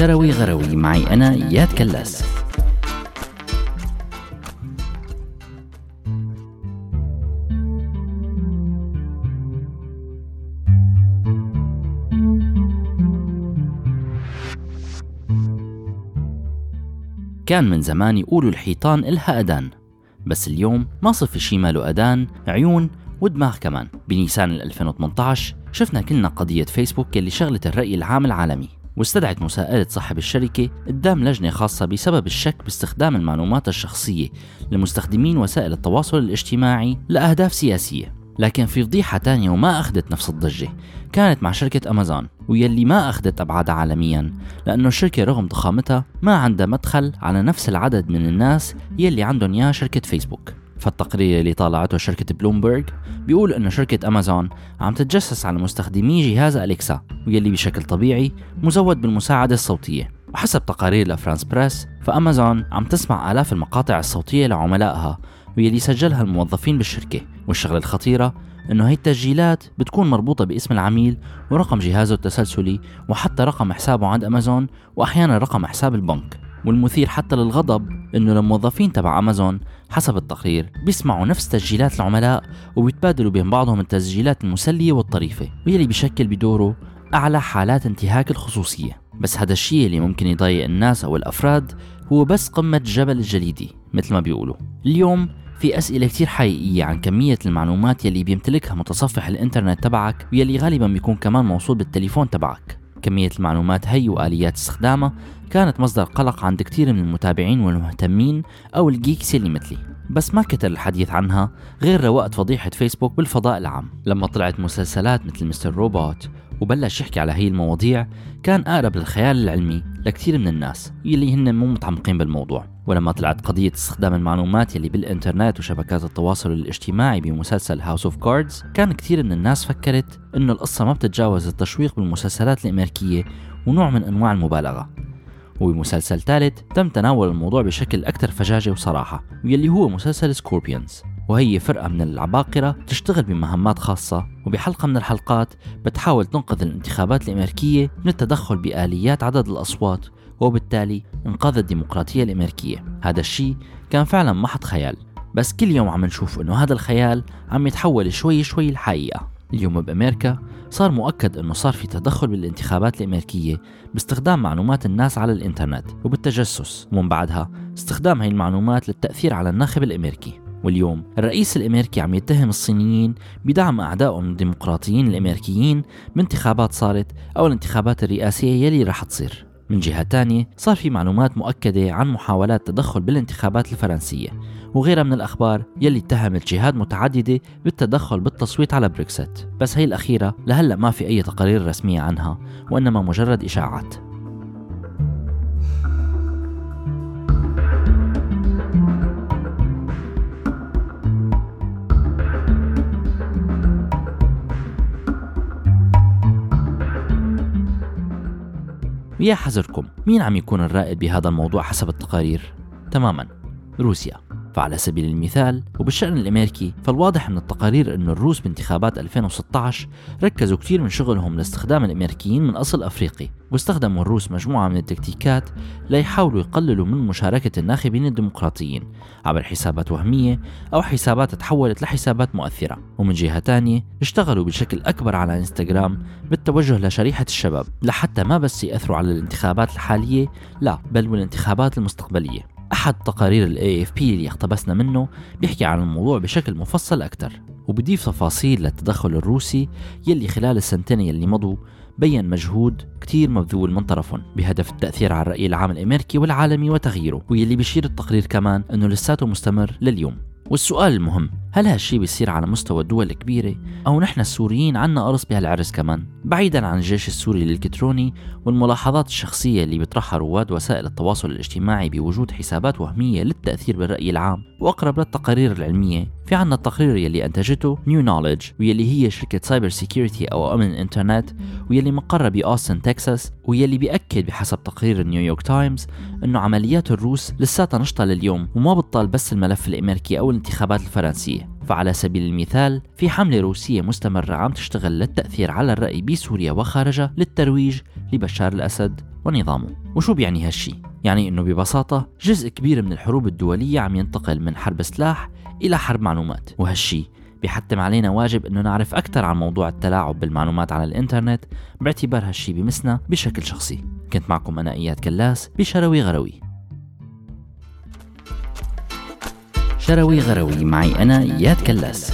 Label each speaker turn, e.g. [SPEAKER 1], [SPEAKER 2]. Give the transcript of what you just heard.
[SPEAKER 1] شروي غروي. معي أنا إياد كلاس. كان من زمان يقولوا الحيطان إلها أدان بس اليوم ما صف شي ماله أدان عيون ودماغ كمان. بنيسان 2018 شفنا كلنا قضية فيسبوك اللي شغلت الرأي العام العالمي. واستدعت مساءلة صاحب الشركة قدام لجنة خاصة بسبب الشك باستخدام المعلومات الشخصية لمستخدمين وسائل التواصل الاجتماعي لأهداف سياسية. لكن في فضيحة تانية وما أخذت نفس الضجة. كانت مع شركة أمازون ويلي ما أخذت أبعادها عالميا لأنه الشركة رغم ضخامتها ما عندها مدخل على نفس العدد من الناس يلي عندهم إياه شركة فيسبوك. فالتقرير اللي طالعته شركة بلومبرج بيقول انه شركة أمازون عم تتجسس على مستخدمي جهاز أليكسا واللي بشكل طبيعي مزود بالمساعدة الصوتية. وحسب تقارير لفرانس بريس فأمازون عم تسمع آلاف المقاطع الصوتية لعملائها واللي سجلها الموظفين بالشركة. والشغلة الخطيرة إنه هي التسجيلات بتكون مربوطة باسم العميل ورقم جهازه التسلسلي وحتى رقم حسابه عند أمازون وأحيانا رقم حساب البنك. والمثير حتى للغضب إنه الموظفين تبع أمازون حسب التقرير بيسمعوا نفس تسجيلات العملاء وبيتبادلوا بين بعضهم التسجيلات المسلية والطريفة واللي بشكل بدوره أعلى حالات انتهاك الخصوصية. بس هذا الشيء اللي ممكن يضايق الناس أو الأفراد هو بس قمة جبل الجليدي مثل ما بيقولوا. اليوم في أسئلة كتير حقيقية عن كمية المعلومات يلي بيمتلكها متصفح الإنترنت تبعك ويلي غالبا بيكون كمان موصول بالتليفون تبعك. كمية المعلومات هي وآليات استخدامها كانت مصدر قلق عند كثير من المتابعين والمهتمين أو ال geeks اللي مثلي. بس ما كتر الحديث عنها غير لوقت فضيحة فيسبوك بالفضاء العام. لما طلعت مسلسلات مثل Mr. Robot وبلش يحكي على هي المواضيع كان أقرب للخيال العلمي لكثير من الناس يلي هن مو متعمقين بالموضوع. ولما طلعت قضية استخدام المعلومات يلي بالإنترنت وشبكات التواصل الاجتماعي بمسلسل House of Cards كان كثير من الناس فكرت إنه القصة ما بتتجاوز التشويق بالمسلسلات الأمريكية ونوع من أنواع المبالغة. وبمسلسل ثالث تم تناول الموضوع بشكل أكثر فجاجة وصراحة واللي هو مسلسل Scorpions وهي فرقة من العباقرة تشتغل بمهمات خاصة وبحلقة من الحلقات بتحاول تنقذ الانتخابات الأمريكية من التدخل بآليات عدد الأصوات وبالتالي إنقاذ الديمقراطية الأمريكية. هذا الشيء كان فعلا محض خيال بس كل يوم عم نشوف إنه هذا الخيال عم يتحول شوي شوي الحقيقة اليوم بأمريكا صار مؤكد أنه صار في تدخل بالانتخابات الأمريكية باستخدام معلومات الناس على الإنترنت وبالتجسس ومن بعدها استخدام هاي المعلومات للتأثير على الناخب الأمريكي. واليوم الرئيس الأمريكي عم يتهم الصينيين بدعم اعدائهم الديمقراطيين الأمريكيين بانتخابات صارت أو الانتخابات الرئاسية يلي رح تصير. من جهة تانية صار في معلومات مؤكدة عن محاولات تدخل بالانتخابات الفرنسية وغيرها من الأخبار يلي اتهمت جهات متعددة بالتدخل بالتصويت على بريكسيت. بس هي الأخيرة لهلأ ما في أي تقارير رسمية عنها وإنما مجرد إشاعات. ويا حذركم مين عم يكون الرائد بهذا الموضوع حسب التقارير؟ تماما روسيا فعلى سبيل المثال وبالشأن الأمريكي فالواضح من التقارير أن الروس بانتخابات 2016 ركزوا كثير من شغلهم لاستخدام الأمريكيين من أصل أفريقي واستخدموا الروس مجموعة من التكتيكات ليحاولوا يقللوا من مشاركة الناخبين الديمقراطيين عبر حسابات وهمية أو حسابات تحولت لحسابات مؤثرة. ومن جهة تانية اشتغلوا بشكل أكبر على إنستغرام بالتوجه لشريحة الشباب لحتى ما بس يأثروا على الانتخابات الحالية لا بل والانتخابات المستقبلية. أحد تقارير ال AFP اللي اقتبسنا منه بيحكي عن الموضوع بشكل مفصل أكثر وبضيف تفاصيل للتدخل الروسي يلي خلال السنتين يلي مضوا بين مجهود كتير مبذول من طرفهم بهدف التأثير على الرأي العام الأمريكي والعالمي وتغييره واللي بيشير التقرير كمان أنه لساته مستمر لليوم. والسؤال المهم هل هالشي بيصير على مستوى الدول الكبيرة؟ أو نحن السوريين عنا قرص بهالعرس كمان؟ بعيدا عن الجيش السوري الإلكتروني والملاحظات الشخصية اللي بيطرحها رواد وسائل التواصل الاجتماعي بوجود حسابات وهمية للتأثير بالرأي العام وأقرب للتقارير العلمية في عنا التقرير يلي أنتجته New Knowledge ويلي هي شركة cyber security أو أمن الإنترنت ويلي مقرة بأوستن تكساس ويلي بيأكد بحسب تقرير نيويورك تايمز أنه عمليات الروس لساتها نشطة لليوم وما بتطال بس الملف الأمريكي أو الانتخابات الفرنسية فعلى سبيل المثال في حملة روسية مستمرة عم تشتغل للتأثير على الرأي بسوريا وخارجها للترويج لبشار الأسد ونظامه وشو بيعني هالشي؟ يعني إنه ببساطة جزء كبير من الحروب الدولية عم ينتقل من حرب سلاح إلى حرب معلومات. وهالشي بيحتم علينا واجب إنه نعرف أكثر عن موضوع التلاعب بالمعلومات على الإنترنت باعتبار هالشي بمسنا بشكل شخصي. كنت معكم أنا إياد كلاس بشروي غروي. شروي غروي معي أنا إياد كلاس.